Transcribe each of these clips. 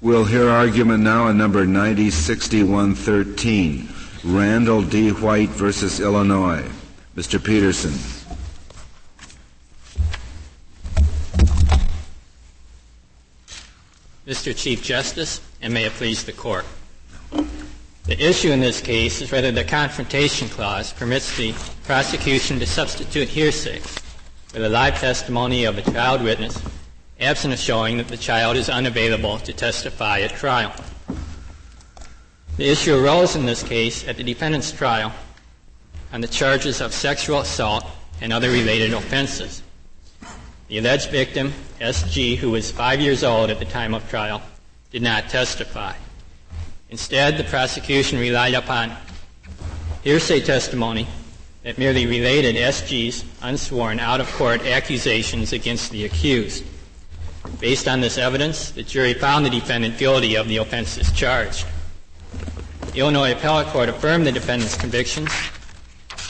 We'll hear argument now on number 906113, Randall D. White versus Illinois. Mr. Peterson. Mr. Chief Justice, and may it please the court. The issue in this case is whether the Confrontation Clause permits the prosecution to substitute hearsay for the live testimony of a child witness absent of showing that the child is unavailable to testify at trial. The issue arose in this case at the defendant's trial on the charges of sexual assault and other related offenses. The alleged victim, S.G., who was five years old at the time of trial, did not testify. Instead, the prosecution relied upon hearsay testimony that merely related S.G.'s unsworn out-of-court accusations against the accused. Based on this evidence, the jury found the defendant guilty of the offenses charged. The Illinois Appellate Court affirmed the defendant's convictions.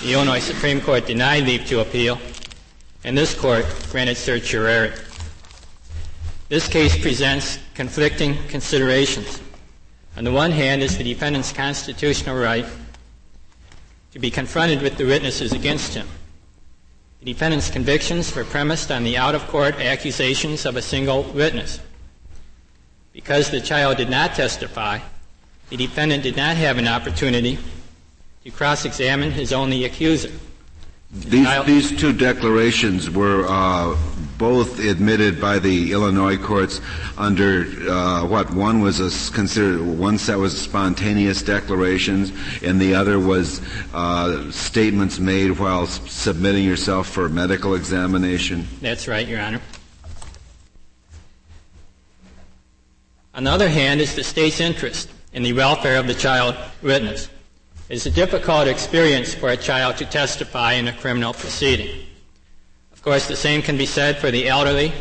The Illinois Supreme Court denied leave to appeal, and this court granted certiorari. This case presents conflicting considerations. On the one hand is the defendant's constitutional right to be confronted with the witnesses against him. The defendant's convictions were premised on the out-of-court accusations of a single witness. Because the child did not testify, the defendant did not have an opportunity to cross-examine his only accuser. These, these two declarations were uh, both admitted by the Illinois courts under uh, what one was a considered one set was spontaneous declarations, and the other was uh, statements made while submitting yourself for medical examination. That's right, Your Honor. On the other hand, is the state's interest in the welfare of the child witness. It is a difficult experience for a child to testify in a criminal proceeding. Of course, the same can be said for the elderly,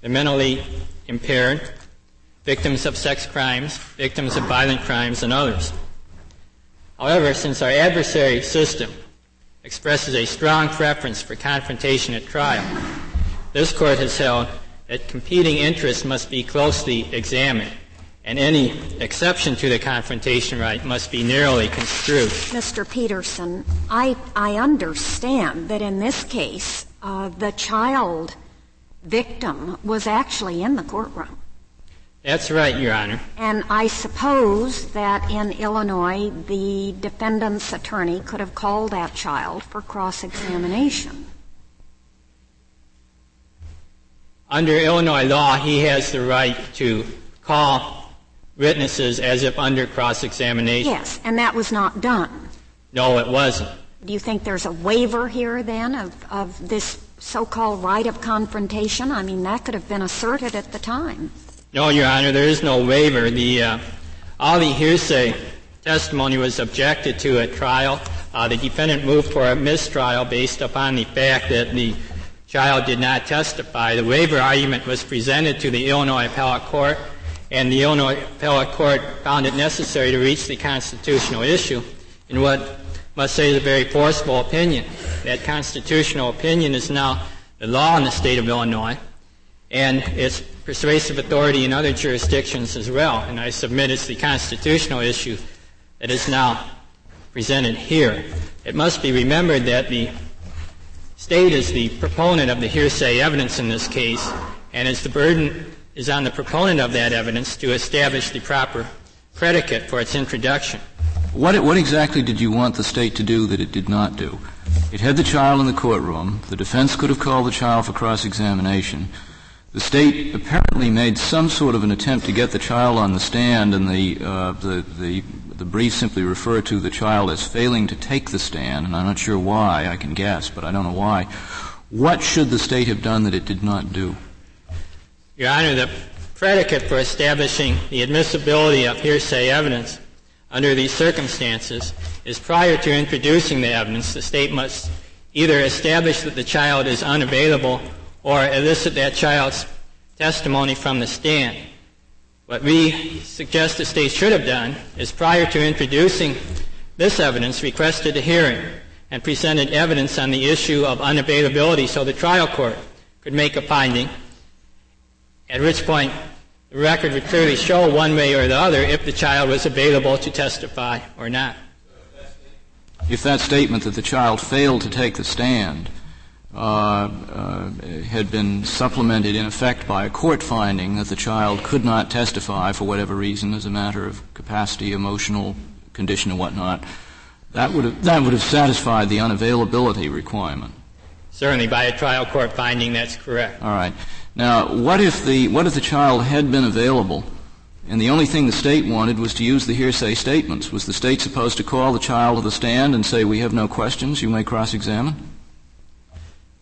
the mentally impaired, victims of sex crimes, victims of violent crimes, and others. However, since our adversary system expresses a strong preference for confrontation at trial, this court has held that competing interests must be closely examined and any exception to the confrontation right must be narrowly construed. Mr. Peterson, I, I understand that in this case, uh, the child victim was actually in the courtroom. That's right, Your Honor. And I suppose that in Illinois, the defendant's attorney could have called that child for cross examination. Under Illinois law, he has the right to call witnesses as if under cross-examination. Yes, and that was not done. No, it wasn't. Do you think there's a waiver here then of, of this so-called right of confrontation? I mean, that could have been asserted at the time. No, Your Honor, there is no waiver. The uh, all the hearsay testimony was objected to at trial. Uh, the defendant moved for a mistrial based upon the fact that the child did not testify. The waiver argument was presented to the Illinois Appellate Court and the Illinois Appellate Court found it necessary to reach the constitutional issue in what must say is a very forceful opinion. That constitutional opinion is now the law in the state of Illinois, and it's persuasive authority in other jurisdictions as well. And I submit it's the constitutional issue that is now presented here. It must be remembered that the state is the proponent of the hearsay evidence in this case, and it's the burden is on the proponent of that evidence to establish the proper predicate for its introduction. What, what exactly did you want the state to do that it did not do? It had the child in the courtroom. The defense could have called the child for cross-examination. The state apparently made some sort of an attempt to get the child on the stand, and the, uh, the, the, the brief simply referred to the child as failing to take the stand, and I'm not sure why. I can guess, but I don't know why. What should the state have done that it did not do? Your Honor, the predicate for establishing the admissibility of hearsay evidence under these circumstances is prior to introducing the evidence, the state must either establish that the child is unavailable or elicit that child's testimony from the stand. What we suggest the state should have done is prior to introducing this evidence, requested a hearing and presented evidence on the issue of unavailability so the trial court could make a finding at which point the record would clearly show one way or the other if the child was available to testify or not. If that statement that the child failed to take the stand uh, uh, had been supplemented in effect by a court finding that the child could not testify for whatever reason as a matter of capacity, emotional condition, and whatnot, that would have, that would have satisfied the unavailability requirement. Certainly, by a trial court finding, that's correct. All right. Now, what if the what if the child had been available, and the only thing the state wanted was to use the hearsay statements? Was the state supposed to call the child to the stand and say, "We have no questions. You may cross-examine"?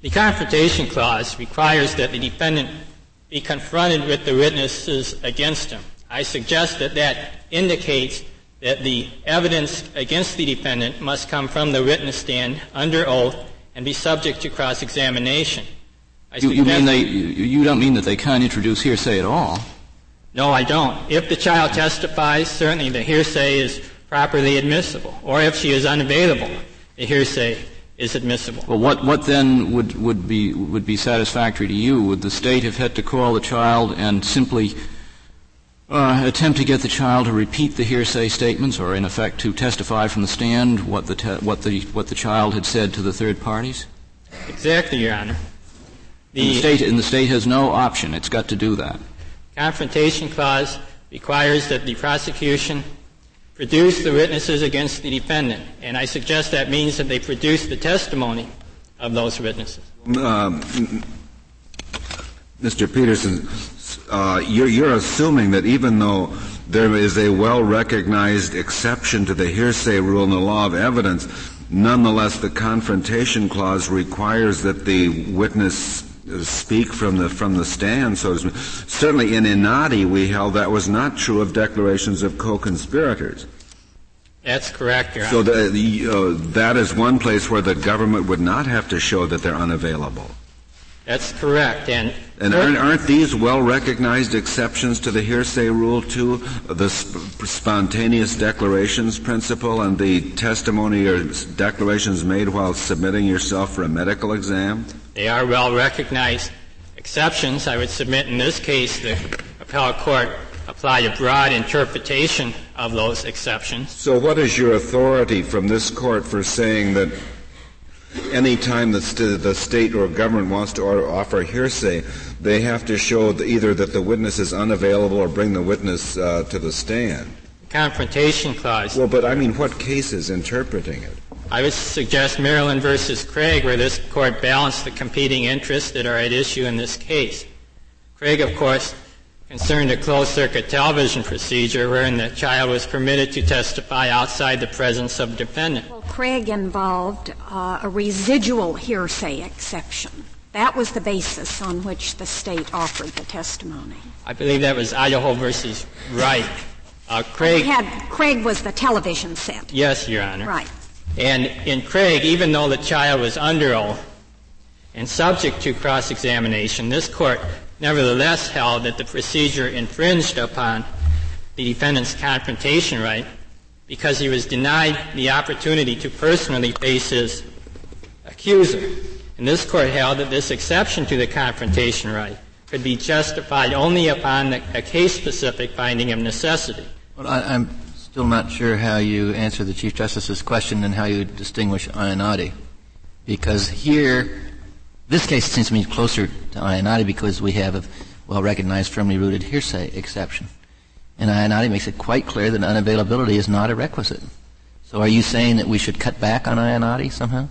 The Confrontation Clause requires that the defendant be confronted with the witnesses against him. I suggest that that indicates that the evidence against the defendant must come from the witness stand under oath and be subject to cross-examination. You, you, mean they, you don't mean that they can't introduce hearsay at all? No, I don't. If the child testifies, certainly the hearsay is properly admissible. Or if she is unavailable, the hearsay is admissible. Well, what, what then would, would, be, would be satisfactory to you? Would the state have had to call the child and simply uh, attempt to get the child to repeat the hearsay statements, or in effect to testify from the stand what the, te- what the, what the child had said to the third parties? Exactly, Your Honor. The, and the, state, and the state has no option. It's got to do that. Confrontation clause requires that the prosecution produce the witnesses against the defendant. And I suggest that means that they produce the testimony of those witnesses. Um, Mr. Peterson, uh, you're, you're assuming that even though there is a well recognized exception to the hearsay rule in the law of evidence, nonetheless the confrontation clause requires that the witness speak from the from the stand. So certainly in Inadi, we held that was not true of declarations of co-conspirators. That's correct, Your so the, the, uh, that is one place where the government would not have to show that they're unavailable. That's correct, and and aren't, aren't, these well recognized exceptions to the hearsay rule too? The sp- spontaneous declarations principle and the testimony or declarations made while submitting yourself for a medical exam? They are well recognized exceptions. I would submit in this case the appellate court applied a broad interpretation of those exceptions. So, what is your authority from this court for saying that any time the, st- the state or government wants to offer hearsay, they have to show either that the witness is unavailable or bring the witness uh, to the stand? Confrontation clause. Well, but I mean, what case is interpreting it? I would suggest Maryland versus Craig, where this court balanced the competing interests that are at issue in this case. Craig, of course, concerned a closed circuit television procedure wherein the child was permitted to testify outside the presence of defendant. Well, Craig involved uh, a residual hearsay exception. That was the basis on which the state offered the testimony. I believe that was Idaho versus Wright. Uh, Craig had Craig was the television set. Yes, Your Honor. Right. And in Craig, even though the child was under oath and subject to cross-examination, this court nevertheless held that the procedure infringed upon the defendant's confrontation right because he was denied the opportunity to personally face his accuser. And this court held that this exception to the confrontation right could be justified only upon a case-specific finding of necessity. Well, I, am still not sure how you answer the Chief Justice's question and how you distinguish Inadi. Because here, this case seems to me closer to Inadi because we have a well-recognized, firmly rooted hearsay exception. And Inadi makes it quite clear that unavailability is not a requisite. So are you saying that we should cut back on Inadi somehow?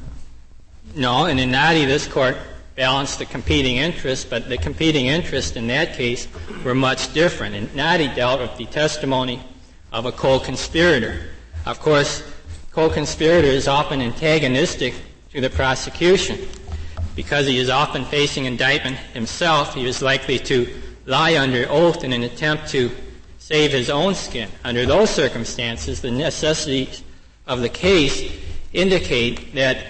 No, and in Inadi, this court balanced the competing interests, but the competing interests in that case were much different. And Inadi dealt with the testimony of a co-conspirator. Of course, co-conspirator is often antagonistic to the prosecution. Because he is often facing indictment himself, he is likely to lie under oath in an attempt to save his own skin. Under those circumstances, the necessities of the case indicate that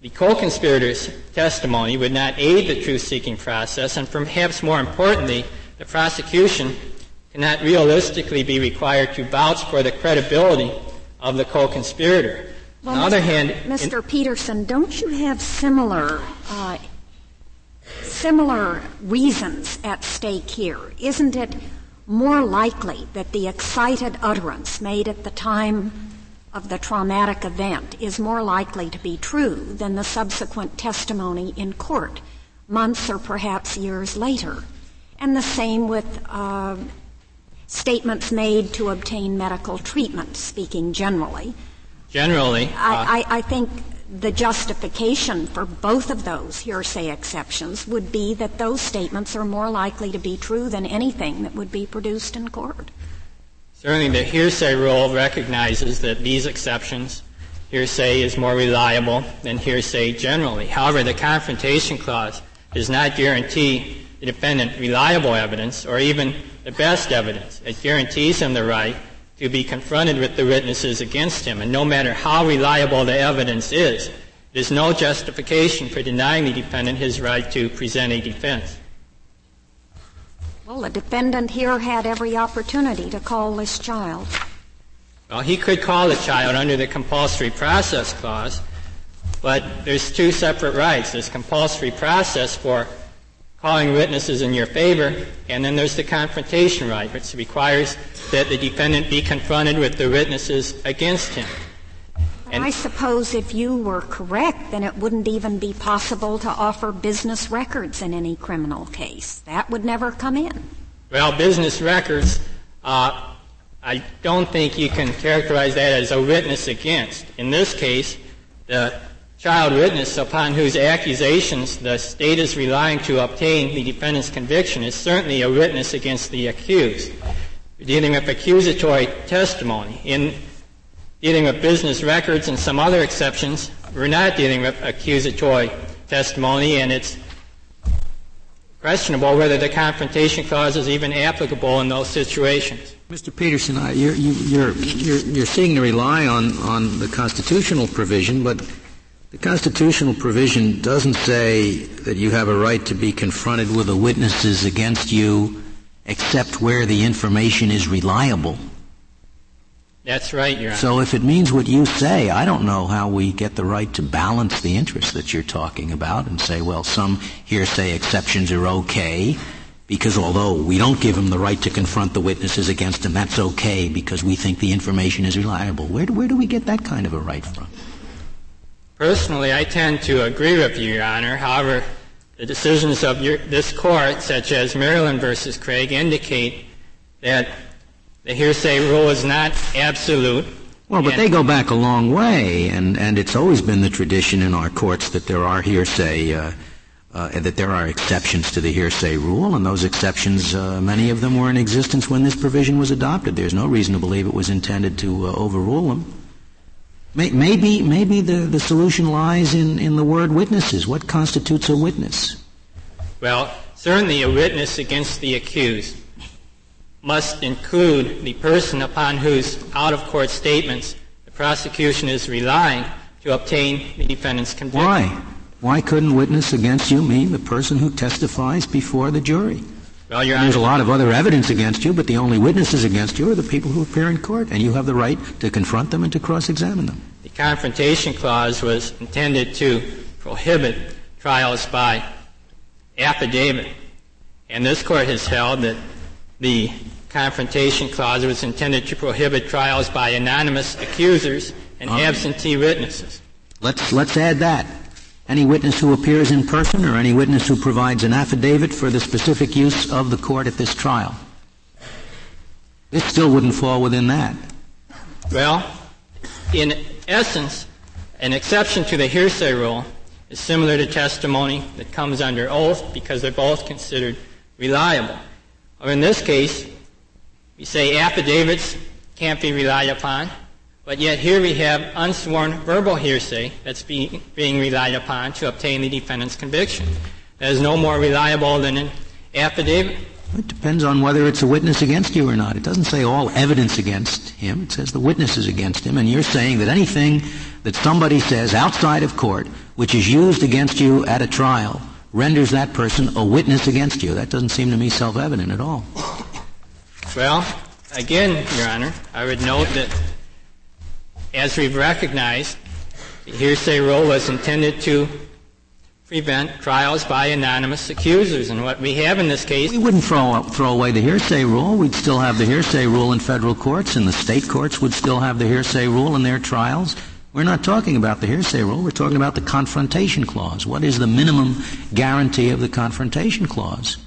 the co-conspirator's testimony would not aid the truth-seeking process, and perhaps more importantly, the prosecution cannot realistically be required to vouch for the credibility of the co-conspirator. Well, On the other hand, Mr. In, Peterson, don't you have similar uh, similar reasons at stake here? Isn't it more likely that the excited utterance made at the time of the traumatic event is more likely to be true than the subsequent testimony in court, months or perhaps years later. And the same with uh, statements made to obtain medical treatment, speaking generally. Generally. Uh, I, I, I think the justification for both of those hearsay exceptions would be that those statements are more likely to be true than anything that would be produced in court. Certainly, the hearsay rule recognizes that these exceptions, hearsay is more reliable than hearsay generally. However, the Confrontation Clause does not guarantee the defendant reliable evidence or even the best evidence. It guarantees him the right to be confronted with the witnesses against him. And no matter how reliable the evidence is, there's no justification for denying the defendant his right to present a defense. Well, the defendant here had every opportunity to call this child. Well, he could call the child under the compulsory process clause, but there's two separate rights. There's compulsory process for calling witnesses in your favor, and then there's the confrontation right, which requires that the defendant be confronted with the witnesses against him. And I suppose if you were correct, then it wouldn't even be possible to offer business records in any criminal case. That would never come in. Well, business records, uh, I don't think you can characterize that as a witness against. In this case, the child witness upon whose accusations the state is relying to obtain the defendant's conviction is certainly a witness against the accused. Dealing with accusatory testimony. In dealing with business records and some other exceptions, we're not dealing with accusatory testimony, and it's questionable whether the confrontation clause is even applicable in those situations. Mr. Peterson, you're, you're, you're, you're seeking to rely on, on the constitutional provision, but the constitutional provision doesn't say that you have a right to be confronted with the witnesses against you except where the information is reliable. That's right, Your Honor. So if it means what you say, I don't know how we get the right to balance the interests that you're talking about and say, well, some hearsay exceptions are okay because although we don't give them the right to confront the witnesses against them, that's okay because we think the information is reliable. Where do, where do we get that kind of a right from? Personally, I tend to agree with you, Your Honor. However, the decisions of your, this court, such as Maryland versus Craig, indicate that the hearsay rule is not absolute. Well, but they go back a long way, and, and it's always been the tradition in our courts that there are hearsay, uh, uh, that there are exceptions to the hearsay rule, and those exceptions, uh, many of them were in existence when this provision was adopted. There's no reason to believe it was intended to uh, overrule them. Maybe, maybe the, the solution lies in, in the word witnesses. What constitutes a witness? Well, certainly a witness against the accused must include the person upon whose out of court statements the prosecution is relying to obtain the defendant's conviction. Why? Why couldn't witness against you mean the person who testifies before the jury? Well, Your Honor, There's a lot of other evidence against you, but the only witnesses against you are the people who appear in court, and you have the right to confront them and to cross-examine them. The Confrontation Clause was intended to prohibit trials by affidavit, and this court has held that the Confrontation Clause was intended to prohibit trials by anonymous accusers and absentee witnesses. Let's, let's add that any witness who appears in person or any witness who provides an affidavit for the specific use of the court at this trial. This still wouldn't fall within that. Well, in essence, an exception to the hearsay rule is similar to testimony that comes under oath because they're both considered reliable. Or in this case, we say affidavits can't be relied upon but yet here we have unsworn verbal hearsay that's being, being relied upon to obtain the defendant's conviction. That is no more reliable than an affidavit. It depends on whether it's a witness against you or not. It doesn't say all evidence against him. It says the witness is against him. And you're saying that anything that somebody says outside of court, which is used against you at a trial, renders that person a witness against you. That doesn't seem to me self-evident at all. Well, again, Your Honor, I would note that as we've recognized, the hearsay rule was intended to prevent trials by anonymous accusers. And what we have in this case. We wouldn't throw, throw away the hearsay rule. We'd still have the hearsay rule in federal courts, and the state courts would still have the hearsay rule in their trials. We're not talking about the hearsay rule. We're talking about the confrontation clause. What is the minimum guarantee of the confrontation clause?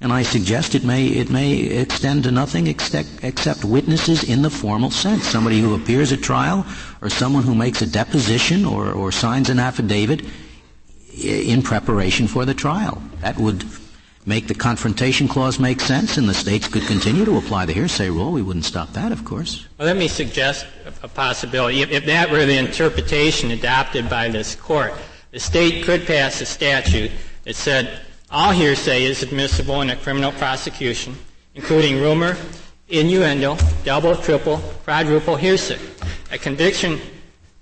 And I suggest it may, it may extend to nothing except, except witnesses in the formal sense. Somebody who appears at trial or someone who makes a deposition or, or signs an affidavit in preparation for the trial. That would make the confrontation clause make sense and the states could continue to apply the hearsay rule. We wouldn't stop that, of course. Well, let me suggest a possibility. If, if that were the interpretation adopted by this court, the state could pass a statute that said all hearsay is admissible in a criminal prosecution, including rumor, innuendo, double, triple, quadruple hearsay. A conviction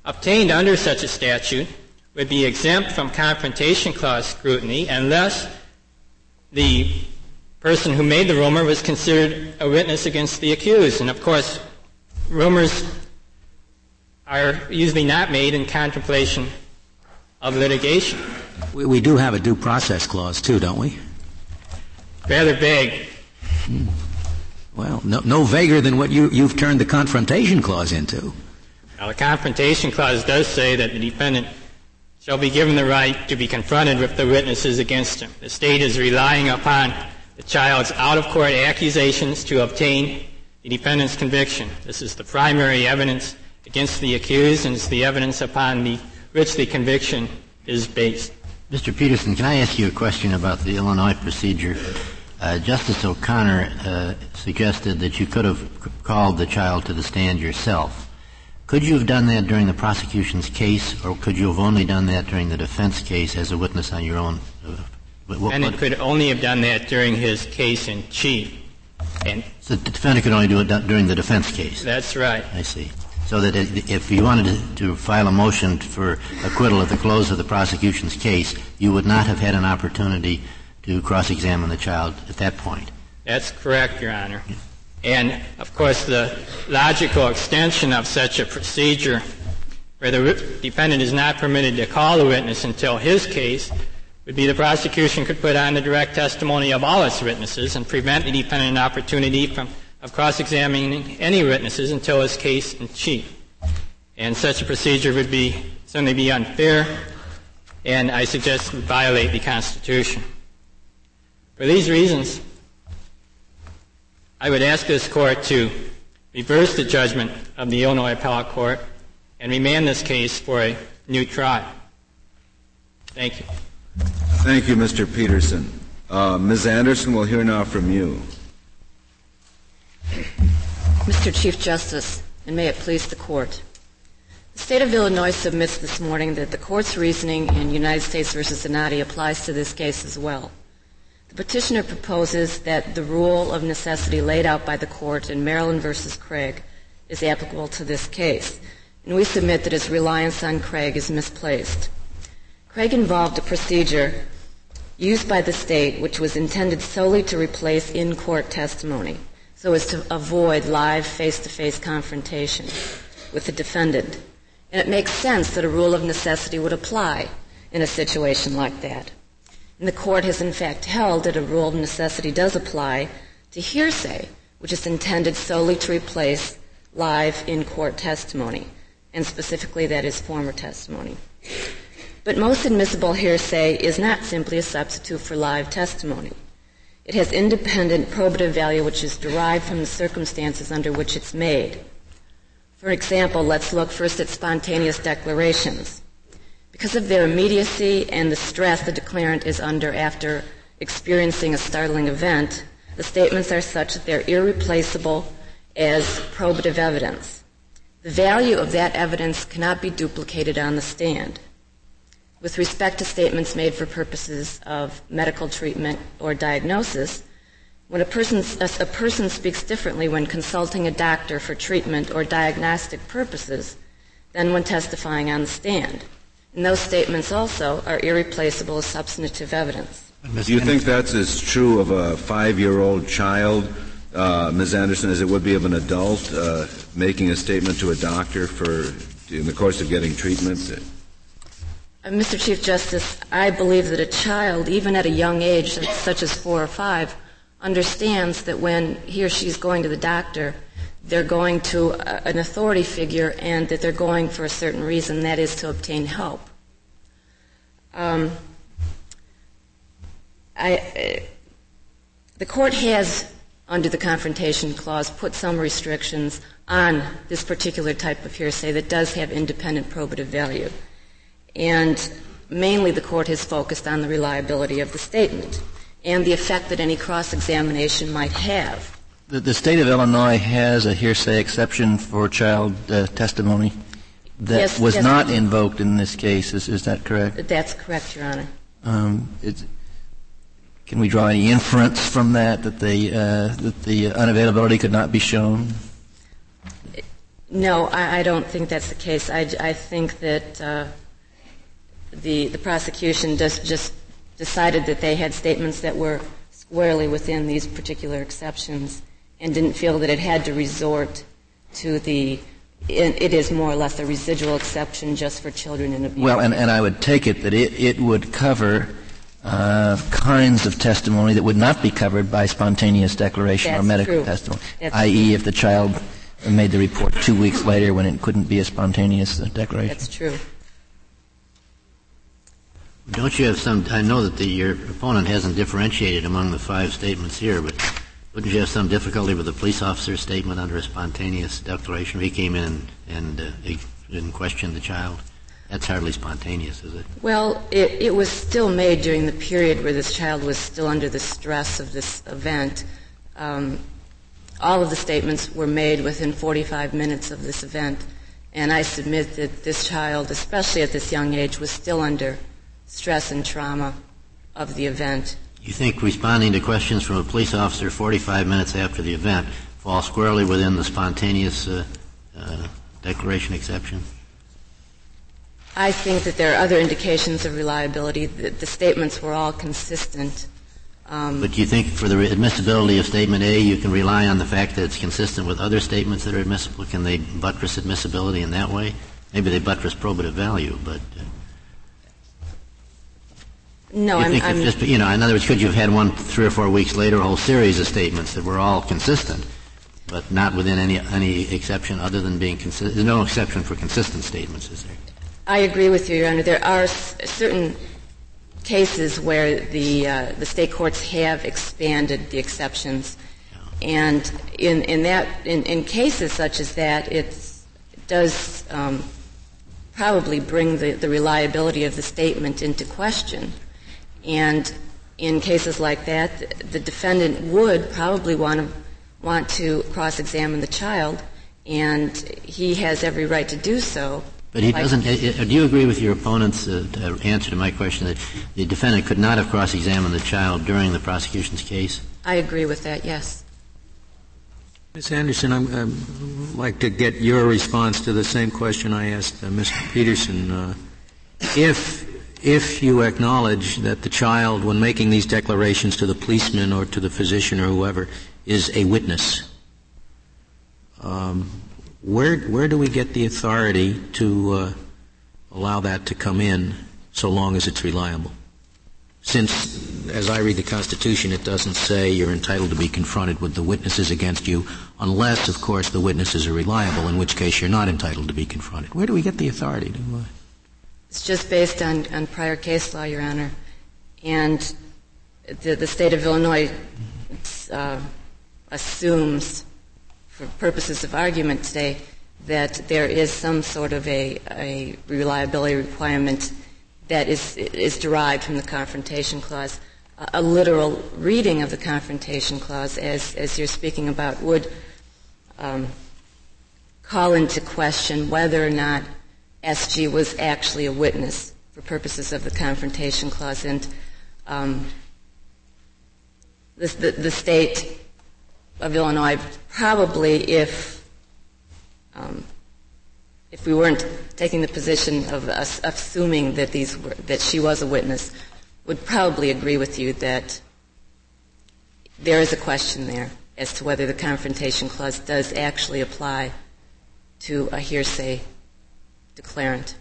obtained under such a statute would be exempt from confrontation clause scrutiny unless the person who made the rumor was considered a witness against the accused. And of course, rumors are usually not made in contemplation of litigation. We, we do have a due process clause too, don't we? Rather vague. Hmm. Well, no, no vaguer than what you, you've turned the confrontation clause into. Now, the confrontation clause does say that the defendant shall be given the right to be confronted with the witnesses against him. The state is relying upon the child's out-of-court accusations to obtain the defendant's conviction. This is the primary evidence against the accused, and it's the evidence upon the, which the conviction is based. Mr. Peterson, can I ask you a question about the Illinois procedure? Uh, Justice O'Connor uh, suggested that you could have called the child to the stand yourself. Could you have done that during the prosecution's case, or could you have only done that during the defense case as a witness on your own? Uh, what, and it could only have done that during his case in chief. And so the defendant could only do it during the defense case. That's right. I see so that if you wanted to, file a motion for acquittal at the close of the prosecution's case, you would not have had an opportunity to cross-examine the child at that point. That's correct, Your Honor. And, of course, the logical extension of such a procedure where the defendant is not permitted to call the witness until his case would be the prosecution could put on the direct testimony of all its witnesses and prevent the defendant an opportunity from of cross-examining any witnesses until his case in chief. And such a procedure would be certainly be unfair, and I suggest would violate the Constitution. For these reasons, I would ask this court to reverse the judgment of the Illinois Appellate Court and remand this case for a new trial. Thank you. Thank you, Mr. Peterson. Uh, Ms. Anderson, we'll hear now from you. Mr. Chief Justice, and may it please the Court. The State of Illinois submits this morning that the Court's reasoning in United States v. Inadi applies to this case as well. The petitioner proposes that the rule of necessity laid out by the Court in Maryland v. Craig is applicable to this case, and we submit that his reliance on Craig is misplaced. Craig involved a procedure used by the state which was intended solely to replace in-court testimony so as to avoid live face-to-face confrontation with the defendant. And it makes sense that a rule of necessity would apply in a situation like that. And the court has in fact held that a rule of necessity does apply to hearsay, which is intended solely to replace live in-court testimony, and specifically that is former testimony. But most admissible hearsay is not simply a substitute for live testimony. It has independent probative value which is derived from the circumstances under which it's made. For example, let's look first at spontaneous declarations. Because of their immediacy and the stress the declarant is under after experiencing a startling event, the statements are such that they're irreplaceable as probative evidence. The value of that evidence cannot be duplicated on the stand. With respect to statements made for purposes of medical treatment or diagnosis, when a person, a person speaks differently when consulting a doctor for treatment or diagnostic purposes than when testifying on the stand. And those statements also are irreplaceable as substantive evidence. Do you think that's as true of a five-year-old child, uh, Ms. Anderson, as it would be of an adult uh, making a statement to a doctor for in the course of getting treatment? Uh, Mr. Chief Justice, I believe that a child, even at a young age, such as four or five, understands that when he or she is going to the doctor, they're going to a, an authority figure and that they're going for a certain reason, that is to obtain help. Um, I, uh, the court has, under the Confrontation Clause, put some restrictions on this particular type of hearsay that does have independent probative value. And mainly the court has focused on the reliability of the statement and the effect that any cross-examination might have. The, the, state of Illinois has a hearsay exception for child uh, testimony that yes, was yes, not invoked in this case. Is, is that correct? That's correct, Your Honor. Um, can we draw any inference from that that the uh, that the unavailability could not be shown? No, I, I don't think that's the case. I, I think that uh, the the prosecution just just decided that they had statements that were squarely within these particular exceptions and didn't feel that it had to resort to the it is more or less a residual exception just for children in abuse. Well, and, and I would take it that it, it would cover uh, kinds of testimony that would not be covered by spontaneous declaration That's or medical true. testimony, i.e., if the child made the report two weeks later when it couldn't be a spontaneous declaration. That's true. Don't you have some? I know that the, your opponent hasn't differentiated among the five statements here, but wouldn't you have some difficulty with the police officer's statement under a spontaneous declaration? He came in and uh, didn't question the child, that's hardly spontaneous, is it? Well, it, it was still made during the period where this child was still under the stress of this event. Um, all of the statements were made within 45 minutes of this event, and I submit that this child, especially at this young age, was still under stress and trauma of the event. You think responding to questions from a police officer 45 minutes after the event falls squarely within the spontaneous uh, uh, declaration exception? I think that there are other indications of reliability. The, the statements were all consistent. Um, but do you think for the admissibility of statement A, you can rely on the fact that it's consistent with other statements that are admissible? Can they buttress admissibility in that way? Maybe they buttress probative value, but. Uh, no, I'm, think I'm just, you know, in other words, could you have had one three or four weeks later, a whole series of statements that were all consistent, but not within any any exception other than being consistent? There's no exception for consistent statements, is there? I agree with you, Your Honor. There are s- certain cases where the uh, the state courts have expanded the exceptions, and in in that in, in cases such as that, it does um, probably bring the, the reliability of the statement into question. And in cases like that, the defendant would probably want to want to cross-examine the child, and he has every right to do so. But he doesn't. Uh, uh, do you agree with your opponent's uh, answer to my question that the defendant could not have cross-examined the child during the prosecution's case? I agree with that. Yes. Ms. Anderson, I'd um, like to get your response to the same question I asked uh, Mr. Peterson. Uh, if if you acknowledge that the child, when making these declarations to the policeman or to the physician or whoever, is a witness, um, where where do we get the authority to uh, allow that to come in, so long as it's reliable? Since, as I read the Constitution, it doesn't say you're entitled to be confronted with the witnesses against you, unless, of course, the witnesses are reliable, in which case you're not entitled to be confronted. Where do we get the authority to? Uh, it's just based on, on prior case law, Your Honor. And the, the state of Illinois uh, assumes, for purposes of argument today, that there is some sort of a, a reliability requirement that is, is derived from the Confrontation Clause. A, a literal reading of the Confrontation Clause, as, as you're speaking about, would um, call into question whether or not SG was actually a witness for purposes of the Confrontation Clause. And um, the, the, the, state of Illinois probably, if um, if we weren't taking the position of us assuming that these were, that she was a witness, would probably agree with you that there is a question there as to whether the Confrontation Clause does actually apply to a hearsay declarant.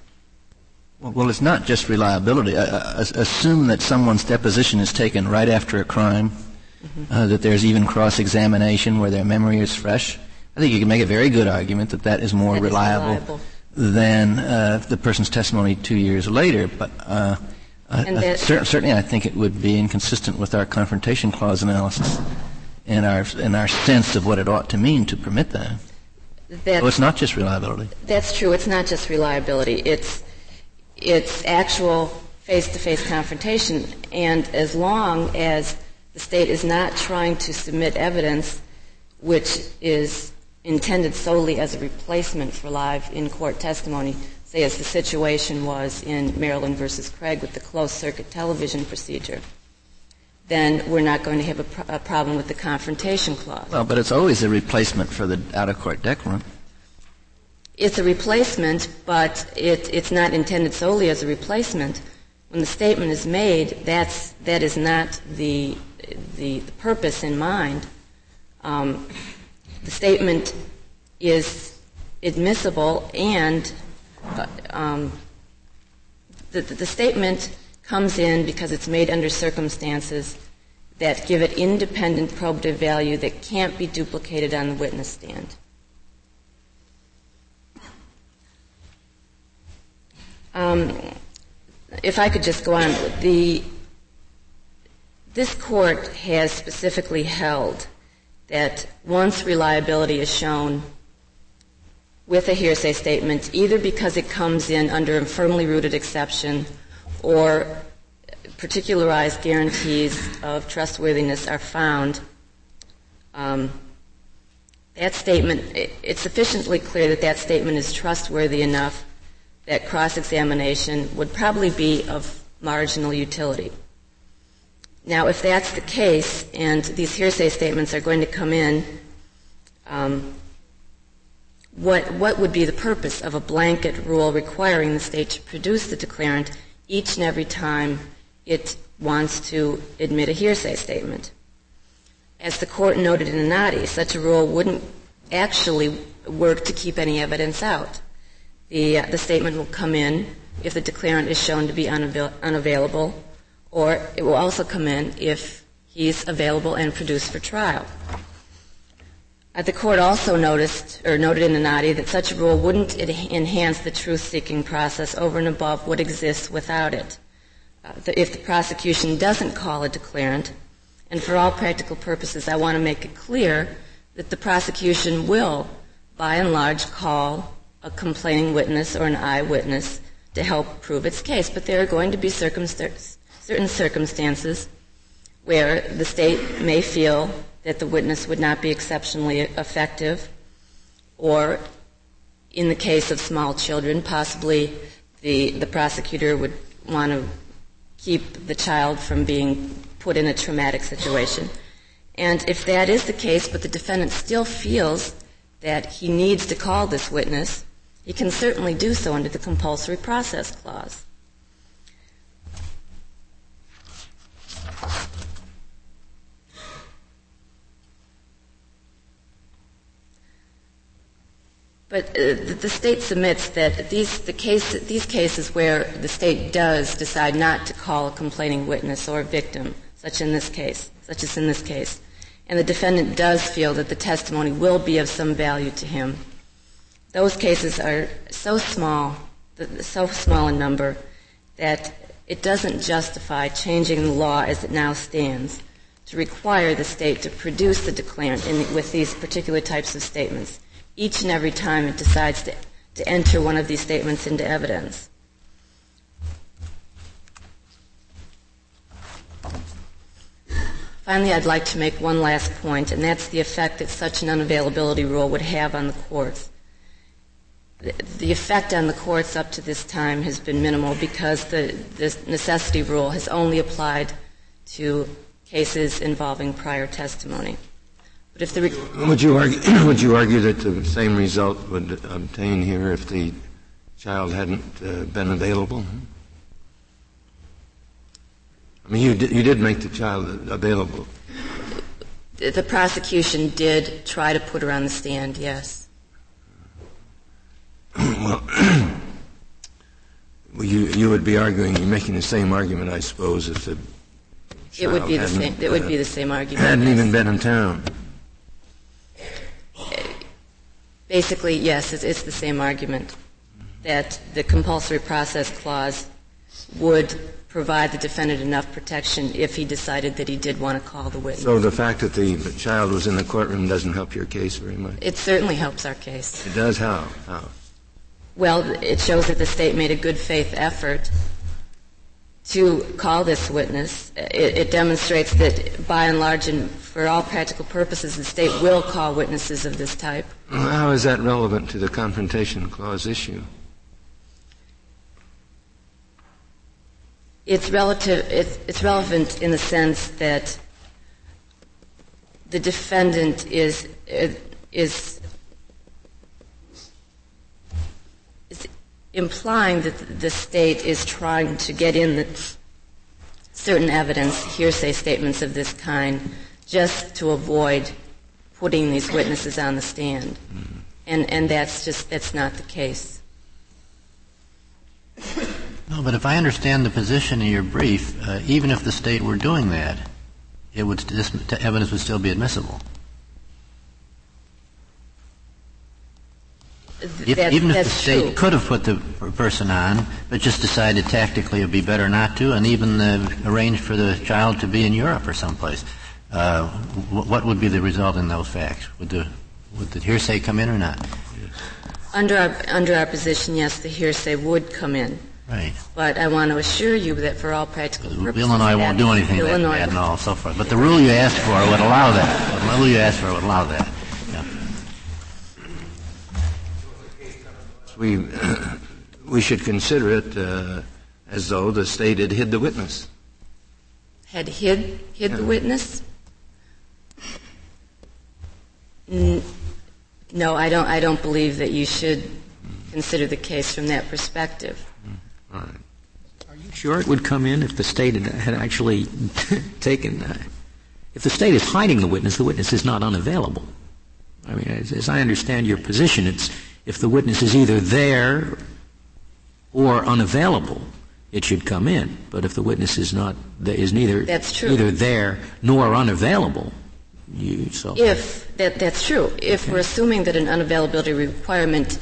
Well, it's not just reliability. Uh, assume that someone's deposition is taken right after a crime, mm-hmm. uh, that there's even cross-examination where their memory is fresh. I think you can make a very good argument that that is more that reliable, is reliable, than uh, the person's testimony two years later. But uh, uh, cer- certainly, I think it would be inconsistent with our confrontation clause analysis and our and our sense of what it ought to mean to permit that. That's, so it's not just reliability. That's true. It's not just reliability. It's it's actual face-to-face confrontation. And as long as the state is not trying to submit evidence which is intended solely as a replacement for live in-court testimony, say as the situation was in Maryland versus Craig with the closed circuit television procedure, then we're not going to have a, pr- a problem with the confrontation clause. Well, but it's always a replacement for the out-of-court decorum. It's a replacement, but it, it's not intended solely as a replacement. When the statement is made, that's, that is not the, the, the purpose in mind. Um, the statement is admissible and uh, um, the, the statement comes in because it's made under circumstances that give it independent probative value that can't be duplicated on the witness stand. Um, if I could just go on, the this court has specifically held that once reliability is shown with a hearsay statement, either because it comes in under a firmly rooted exception or particularized guarantees of trustworthiness are found, um, that statement, it's sufficiently clear that that statement is trustworthy enough that cross-examination would probably be of marginal utility. Now, if that's the case, and these hearsay statements are going to come in, um, what, what would be the purpose of a blanket rule requiring the state to produce the declarant each and every time it wants to admit a hearsay statement? As the court noted in Inadi, such a rule wouldn't actually work to keep any evidence out. The, uh, the statement will come in if the declarant is shown to be unavail- unavailable, or it will also come in if he's available and produced for trial. Uh, the court also noticed, or noted in Inadi, that such a rule wouldn't enhance the truth-seeking process over and above what exists without it. Uh, if the prosecution doesn't call a declarant, and for all practical purposes, I want to make it clear that the prosecution will, by and large, call a complaining witness or an eyewitness to help prove its case. But there are going to be certain circumstances where the state may feel that the witness would not be exceptionally effective, or in the case of small children, possibly the, the prosecutor would want to keep the child from being put in a traumatic situation. And if that is the case, but the defendant still feels that he needs to call this witness, he can certainly do so under the compulsory process clause. But uh, the state submits that these, the case, these cases where the state does decide not to call a complaining witness or victim, such in this case, such as in this case, and the defendant does feel that the testimony will be of some value to him, those cases are so small, so small in number, that it doesn't justify changing the law as it now stands to require the state to produce the declarant in, with these particular types of statements each and every time it decides to, to enter one of these statements into evidence. Finally, I'd like to make one last point, and that's the effect that such an unavailability rule would have on the courts the effect on the courts up to this time has been minimal because the, the necessity rule has only applied to cases involving prior testimony. But if the re- would you argue would you argue that the same result would obtain here if the child hadn't uh, been available? I mean, you did, you did make the child available. The prosecution did try to put her on the stand, yes well, you, you would be arguing, you're making the same argument, I suppose, if the it would be the same. It would be the same argument. Hadn't even been in town. Basically, yes, it's, it's the same argument that the compulsory process clause would provide the defendant enough protection if he decided that he did want to call the witness. So the fact that the child was in the courtroom doesn't help your case very much. It certainly helps our case. It does how? How? Well, it shows that the state made a good faith effort to call this witness. It, it, demonstrates that, by and large, and for all practical purposes, the state will call witnesses of this type. How is that relevant to the Confrontation Clause issue? It's relative. It's, it's relevant in the sense that the defendant is is implying that the state is trying to get in certain evidence, hearsay statements of this kind, just to avoid putting these witnesses on the stand. Mm-hmm. And, and that's just, that's not the case. No, but if I understand the position in your brief, uh, even if the state were doing that, it would, this evidence would still be admissible. That, even if the state true. could have put the person on, but just decided tactically it would be better not to, and even uh, arranged for the child to be in Europe or someplace, uh, what would be the result in those facts? Would the would the hearsay come in or not? Under our, under our position, yes, the hearsay would come in. Right. But I want to assure you that for all practical purposes, Illinois won't do anything Illinois that bad and all so forth. But the rule you asked for would allow that. The rule you asked for would allow that. We we should consider it uh, as though the state had hid the witness. Had hid hid yeah. the witness? no, I don't. I don't believe that you should consider the case from that perspective. All right. Are you sure it would come in if the state had, had actually taken? Uh, if the state is hiding the witness, the witness is not unavailable. I mean, as, as I understand your position, it's if the witness is either there or unavailable, it should come in. But if the witness is not is neither neither there nor unavailable, you so if that that's true. If okay. we're assuming that an unavailability requirement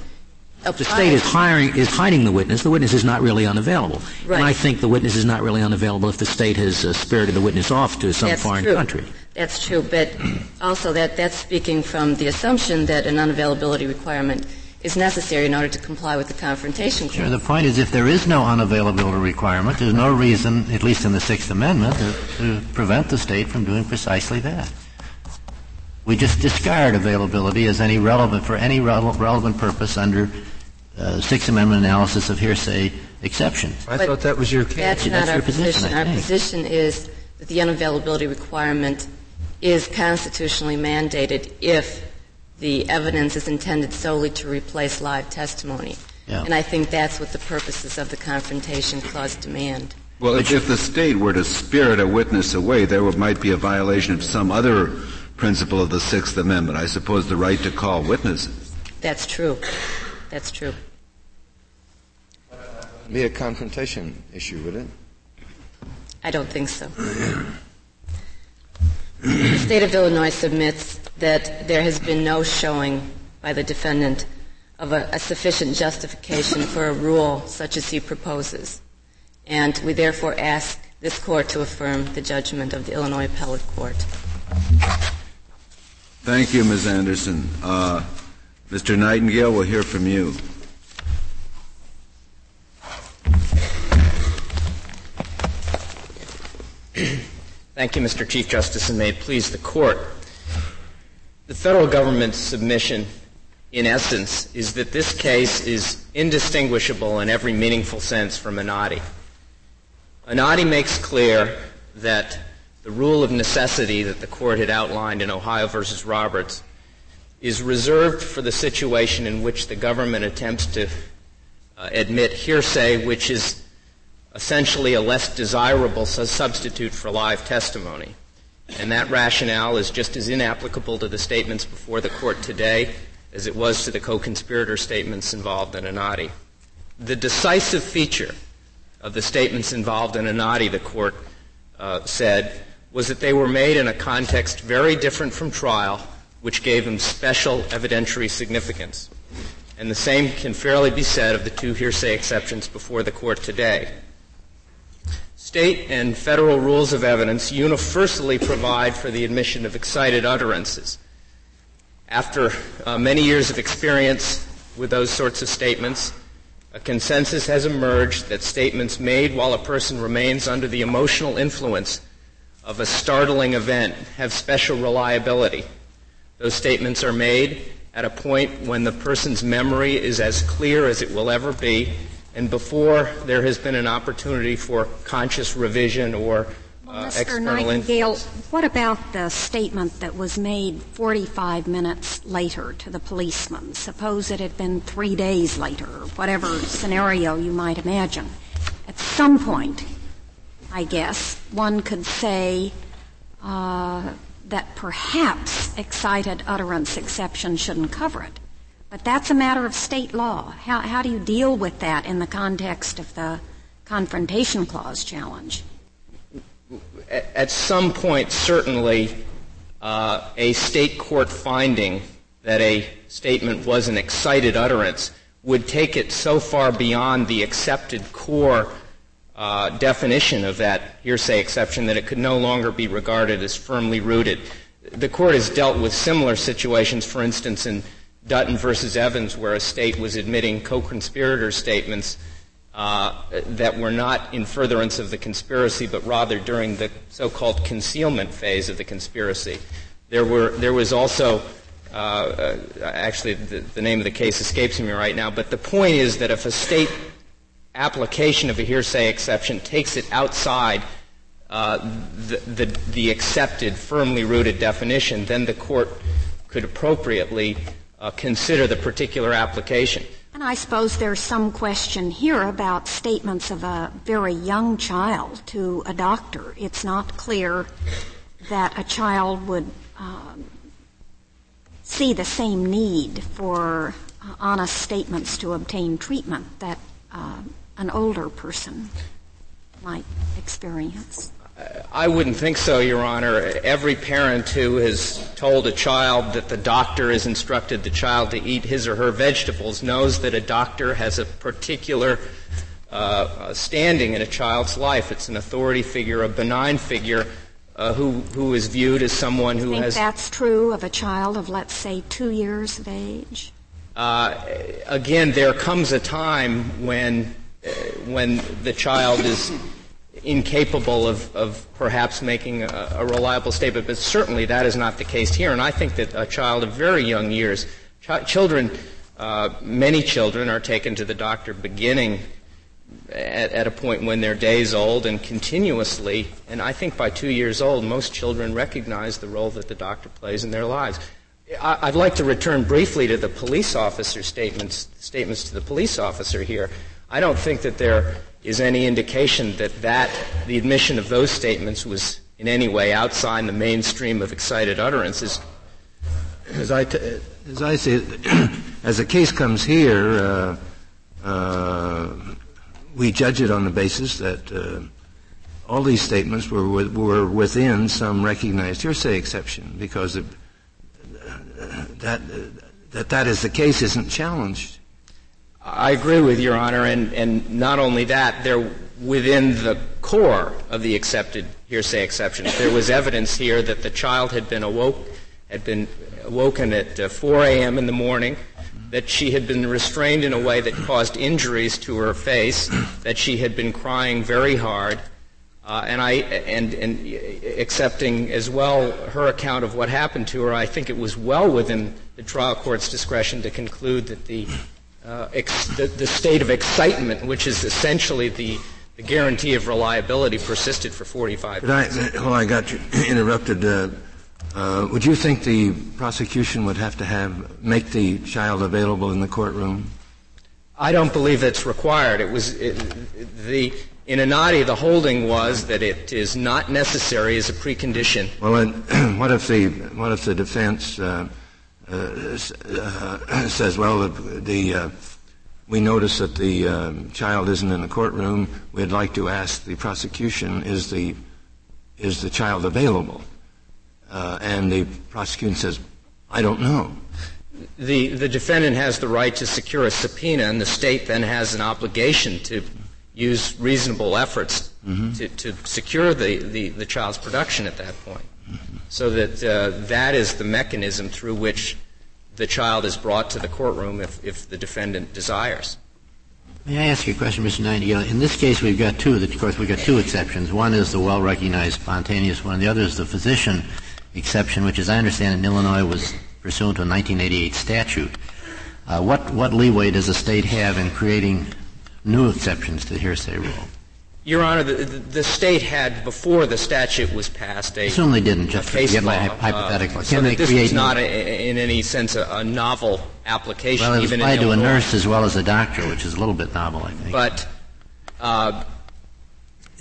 the state is hiring is hiding the witness. The witness is not really unavailable, right. and I think the witness is not really unavailable if the state has uh, spirited the witness off to some that's foreign true. country. That's true, but also that that's speaking from the assumption that an unavailability requirement is necessary in order to comply with the confrontation clause. Sure. The point is, if there is no unavailability requirement, there's no reason, at least in the Sixth Amendment, to, to prevent the state from doing precisely that. We just discard availability as any relevant for any re- relevant purpose under uh, Sixth Amendment analysis of hearsay exceptions. I but thought that was your case. That's, that's not our position. position our position is that the unavailability requirement is constitutionally mandated if the evidence is intended solely to replace live testimony. Yeah. And I think that's what the purposes of the Confrontation Clause demand. Well, if, if the state were to spirit a witness away, there might be a violation of some other principle of the Sixth Amendment. I suppose the right to call witnesses. That's true. That's true. Be a confrontation issue, would it? I don't think so. the state of Illinois submits that there has been no showing by the defendant of a, a, sufficient justification for a rule such as he proposes. And we therefore ask this court to affirm the judgment of the Illinois Appellate Court. Thank you, Ms. Anderson. Uh, Mr. Nightingale, we'll hear from you. Thank you, Mr. Chief Justice, and may it please the court. The federal government's submission, in essence, is that this case is indistinguishable in every meaningful sense from Inadi. Inadi makes clear that the rule of necessity that the court had outlined in Ohio versus Roberts is reserved for the situation in which the government attempts to uh, admit hearsay, which is essentially a less desirable substitute for live testimony. And that rationale is just as inapplicable to the statements before the court today as it was to the co-conspirator statements involved in Inadi. the decisive feature of the statements involved in Inadi, the court uh, said, was that they were made in a context very different from trial, which gave them special evidentiary significance. And the same can fairly be said of the two hearsay exceptions before the court today. State and federal rules of evidence universally provide for the admission of excited utterances. After uh, many years of experience with those sorts of statements, a consensus has emerged that statements made while a person remains under the emotional influence of a startling event have special reliability. Those statements are made at a point when the person's memory is as clear as it will ever be and before there has been an opportunity for conscious revision or uh, Mr. Nightingale, what about the statement that was made 45 minutes later to the policeman? Suppose it had been three days later, or whatever scenario you might imagine. At some point, I guess, one could say uh, that perhaps excited utterance exception shouldn't cover it. But that's a matter of state law. How, how do you deal with that in the context of the Confrontation Clause challenge? at some point, certainly, uh, a state court finding that a statement was an excited utterance would take it so far beyond the accepted core uh, definition of that hearsay exception that it could no longer be regarded as firmly rooted. The court has dealt with similar situations, for instance, in Dutton versus Evans, where a state was admitting co-conspirator statements uh, that were not in furtherance of the conspiracy, but rather during the so-called concealment phase of the conspiracy. There were there was also uh, uh, actually the, the, name of the case escapes me right now, but the point is that if a state application of a hearsay exception takes it outside uh, the, the, the, accepted, firmly rooted definition, then the court could appropriately uh, consider the particular application. And I suppose there's some question here about statements of a very young child to a doctor. It's not clear that a child would um, see the same need for uh, honest statements to obtain treatment that uh, an older person might experience. I wouldn't think so, Your Honor. Every parent who has told a child that the doctor has instructed the child to eat his or her vegetables knows that a doctor has a particular uh, standing in a child's life. It's an authority figure, a benign figure, uh, who who is viewed as someone who think has. That's true of a child of, let's say, two years of age. Uh, again, there comes a time when uh, when the child is incapable of, of perhaps making a, a, reliable statement, but certainly that is not the case here. And I think that a child of very young years, ch- children, uh, many children are taken to the doctor beginning at, at, a point when they're days old and continuously. And I think by two years old, most children recognize the role that the doctor plays in their lives. I, would like to return briefly to the police officer statements, statements to the police officer here. I don't think that they're any indication that that the admission of those statements was in any way outside the mainstream of excited utterances. As I, t- as I it, as the case comes here, uh, uh, we judge it on the basis that uh, all these statements were, were within some recognized hearsay exception because of, that, that that is the case isn't challenged. I agree with Your Honor, and, and not only that, they're within the core of the accepted hearsay exceptions. There was evidence here that the child had been awoke, had been awoken at uh, 4 a.m. in the morning, that she had been restrained in a way that caused injuries to her face, that she had been crying very hard, uh, and I and, and accepting as well her account of what happened to her, I think it was well within the trial court's discretion to conclude that the uh, ex- the, the, state of excitement, which is essentially the, the guarantee of reliability, persisted for 45 minutes. I, well, I got you interrupted. Uh, uh, would you think the prosecution would have to have make the child available in the courtroom? I don't believe that's required. It was it, the in Inadi, the holding was that it is not necessary as a precondition. Well, what if the what if the defense uh, uh, says, well, the, the uh, we notice that the um, child isn't in the courtroom. We'd like to ask the prosecution, is the, is the child available? Uh, and the prosecution says, I don't know. The, the defendant has the right to secure a subpoena, and the state then has an obligation to use reasonable efforts mm-hmm. to, to secure the, the, the, child's production at that point. So that uh, that is the mechanism through which the child is brought to the courtroom if, if the defendant desires. May I ask you a question, Mr. Nightingale? In this case, we've got two. Of course, we've got two exceptions. One is the well-recognized spontaneous one. The other is the physician exception, which, as I understand, in Illinois was pursuant to a 1988 statute. Uh, what, what leeway does the state have in creating new exceptions to the hearsay rule? Your Honor, the, the, state had before the statute was passed a. They didn't. Just case law, hypothetical. Uh, so Can they this create was not a, in any sense a, a, novel application. Well, it was applied to a nurse as well as a doctor, which is a little bit novel, I think. But uh,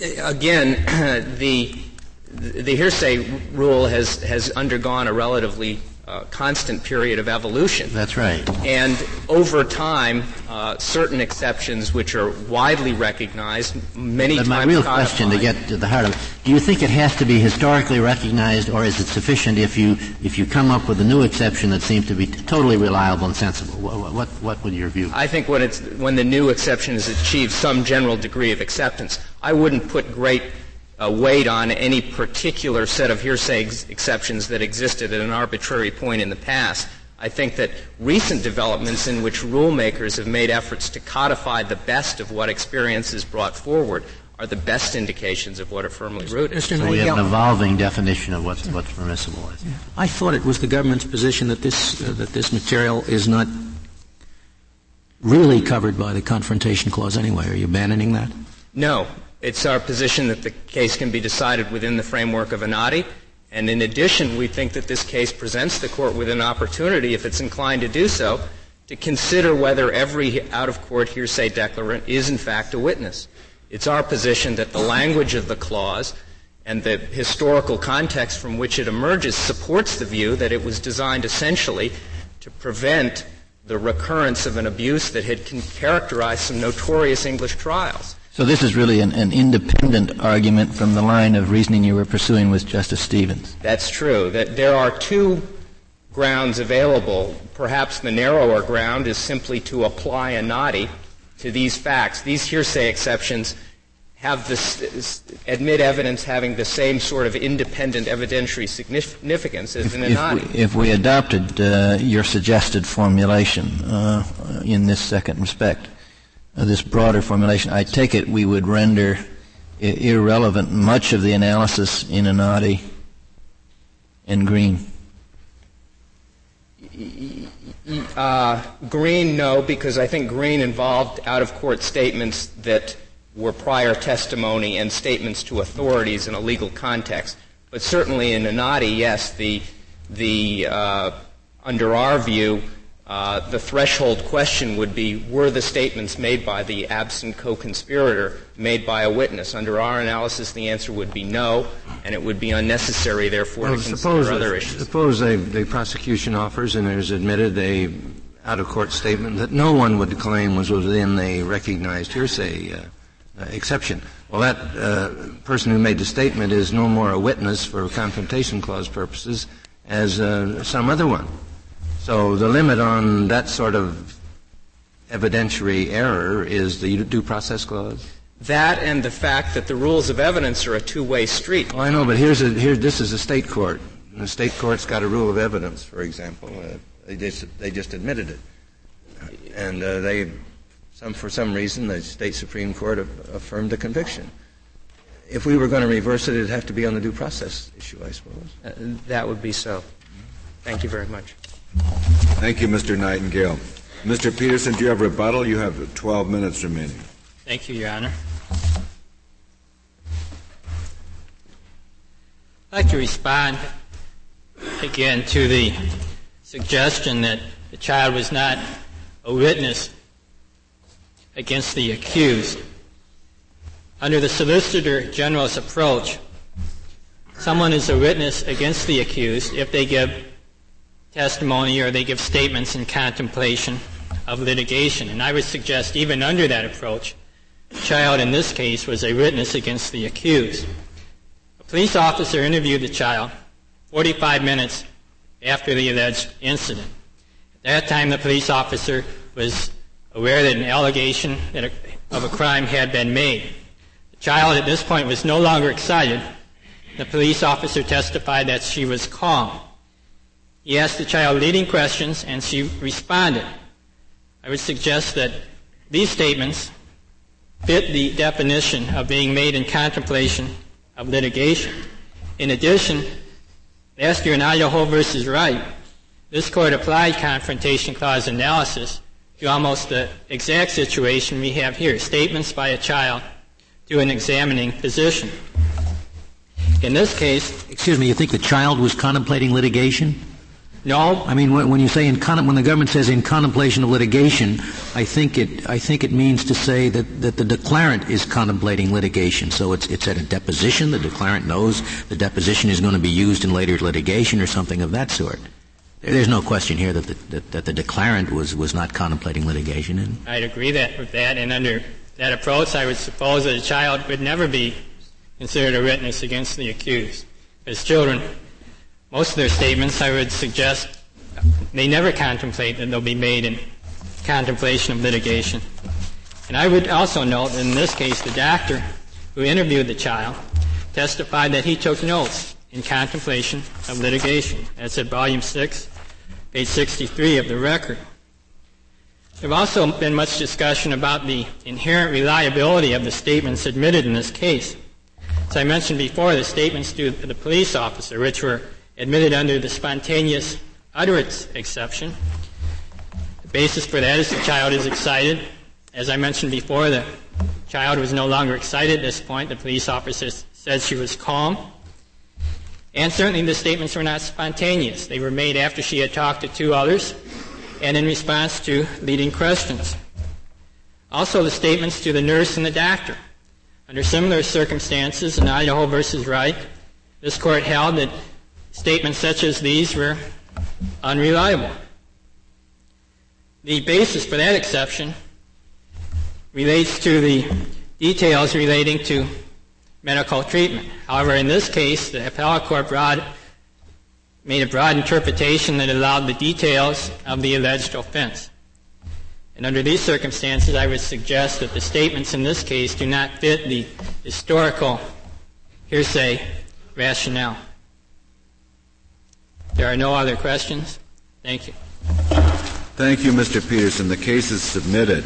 again, the the hearsay rule has has undergone a relatively uh, constant period of evolution. That's right. And over time, uh, certain exceptions which are widely recognized, many but times my real codified. question to get to the heart of it, do you think it has to be historically recognized or is it sufficient if you, if you come up with a new exception that seems to be t- totally reliable and sensible? What, what, what would your view? I think when, it's, when the new exception has achieved some general degree of acceptance, I wouldn't put great uh, weight on any particular set of hearsay ex- exceptions that existed at an arbitrary point in the past. I think that recent developments in which rulemakers have made efforts to codify the best of what experience is brought forward are the best indications of what are firmly rooted. Mr. So we have an evolving definition of what's, what's permissible. I, I thought it was the government's position that this uh, that this material is not really covered by the confrontation clause anyway. Are you abandoning that? No, it's our position that the case can be decided within the framework of Inadi. And in addition, we think that this case presents the court with an opportunity, if it's inclined to do so, to consider whether every out of court hearsay declarant is in fact a witness. It's our position that the language of the clause and the historical context from which it emerges supports the view that it was designed essentially to prevent the recurrence of an abuse that had characterized some notorious English trials. So this is really an, an, independent argument from the line of reasoning you were pursuing with Justice Stevens. That's true. That there are two grounds available. Perhaps the narrower ground is simply to apply Inadi to these facts. These hearsay exceptions have this, admit evidence having the same sort of independent evidentiary significance as in Inadi. If we, if we adopted uh, your suggested formulation uh, in this second respect, this broader formulation, I take it we would render irrelevant much of the analysis in Inadi and Green. Uh, Green, no, because I think Green involved out of court statements that were prior testimony and statements to authorities in a legal context. But certainly in Inadi, yes, the, the uh, under our view, uh, the threshold question would be were the statements made by the absent co conspirator made by a witness? Under our analysis, the answer would be no, and it would be unnecessary, therefore, well, to consider other issues. Suppose a, the prosecution offers and there's admitted a out of court statement that no one would claim was within the recognized hearsay uh, uh, exception. Well, that uh, person who made the statement is no more a witness for confrontation clause purposes as uh, some other one. So the limit on that sort of evidentiary error is the due process clause. That and the fact that the rules of evidence are a two-way street. Oh, I know, but here's a, here, this is a state court. And the state court's got a rule of evidence, for example. Uh, they, just, they just admitted it. And uh, they, some, for some reason, the state Supreme Court affirmed the conviction. If we were going to reverse it, it'd have to be on the due process issue, I suppose. Uh, that would be so. Thank you very much. Thank you, Mr. Nightingale. Mr. Peterson, do you have rebuttal? You have 12 minutes remaining. Thank you, Your Honor. I'd like to respond again to the suggestion that the child was not a witness against the accused. Under the Solicitor General's approach, someone is a witness against the accused if they give testimony or they give statements in contemplation of litigation. And I would suggest even under that approach, the child in this case was a witness against the accused. A police officer interviewed the child 45 minutes after the alleged incident. At that time, the police officer was aware that an allegation that a, of a crime had been made. The child at this point was no longer excited. The police officer testified that she was calm. He asked the child leading questions and she responded. I would suggest that these statements fit the definition of being made in contemplation of litigation. In addition, last year in Idaho versus Wright, this court applied confrontation clause analysis to almost the exact situation we have here statements by a child to an examining physician. In this case. Excuse me, you think the child was contemplating litigation? No. I mean, when you say in when the government says in contemplation of litigation, I think it I think it means to say that, that the declarant is contemplating litigation. So it's it's at a deposition. The declarant knows the deposition is going to be used in later litigation or something of that sort. There's no question here that the, that, that the declarant was, was not contemplating litigation. And I'd agree that with that, and under that approach, I would suppose that a child would never be considered a witness against the accused. As children, most of their statements, I would suggest, they never contemplate that they'll be made in contemplation of litigation. And I would also note that in this case, the doctor who interviewed the child testified that he took notes in contemplation of litigation. That's at volume 6, page 63 of the record. There's also been much discussion about the inherent reliability of the statements admitted in this case. As I mentioned before, the statements to the police officer, which were admitted under the spontaneous utterance exception, the basis for that is the child is excited. As I mentioned before, the child was no longer excited at this point. The police officer said she was calm. And certainly the statements were not spontaneous. They were made after she had talked to two others and in response to leading questions. Also, the statements to the nurse and the doctor. Under similar circumstances in Idaho versus Wright, this court held that statements such as these were unreliable. The basis for that exception relates to the details relating to medical treatment. However, in this case, the appellate court broad, made a broad interpretation that allowed the details of the alleged offense. And under these circumstances, I would suggest that the statements in this case do not fit the historical hearsay rationale. There are no other questions. Thank you. Thank you, Mr. Peterson. The case is submitted.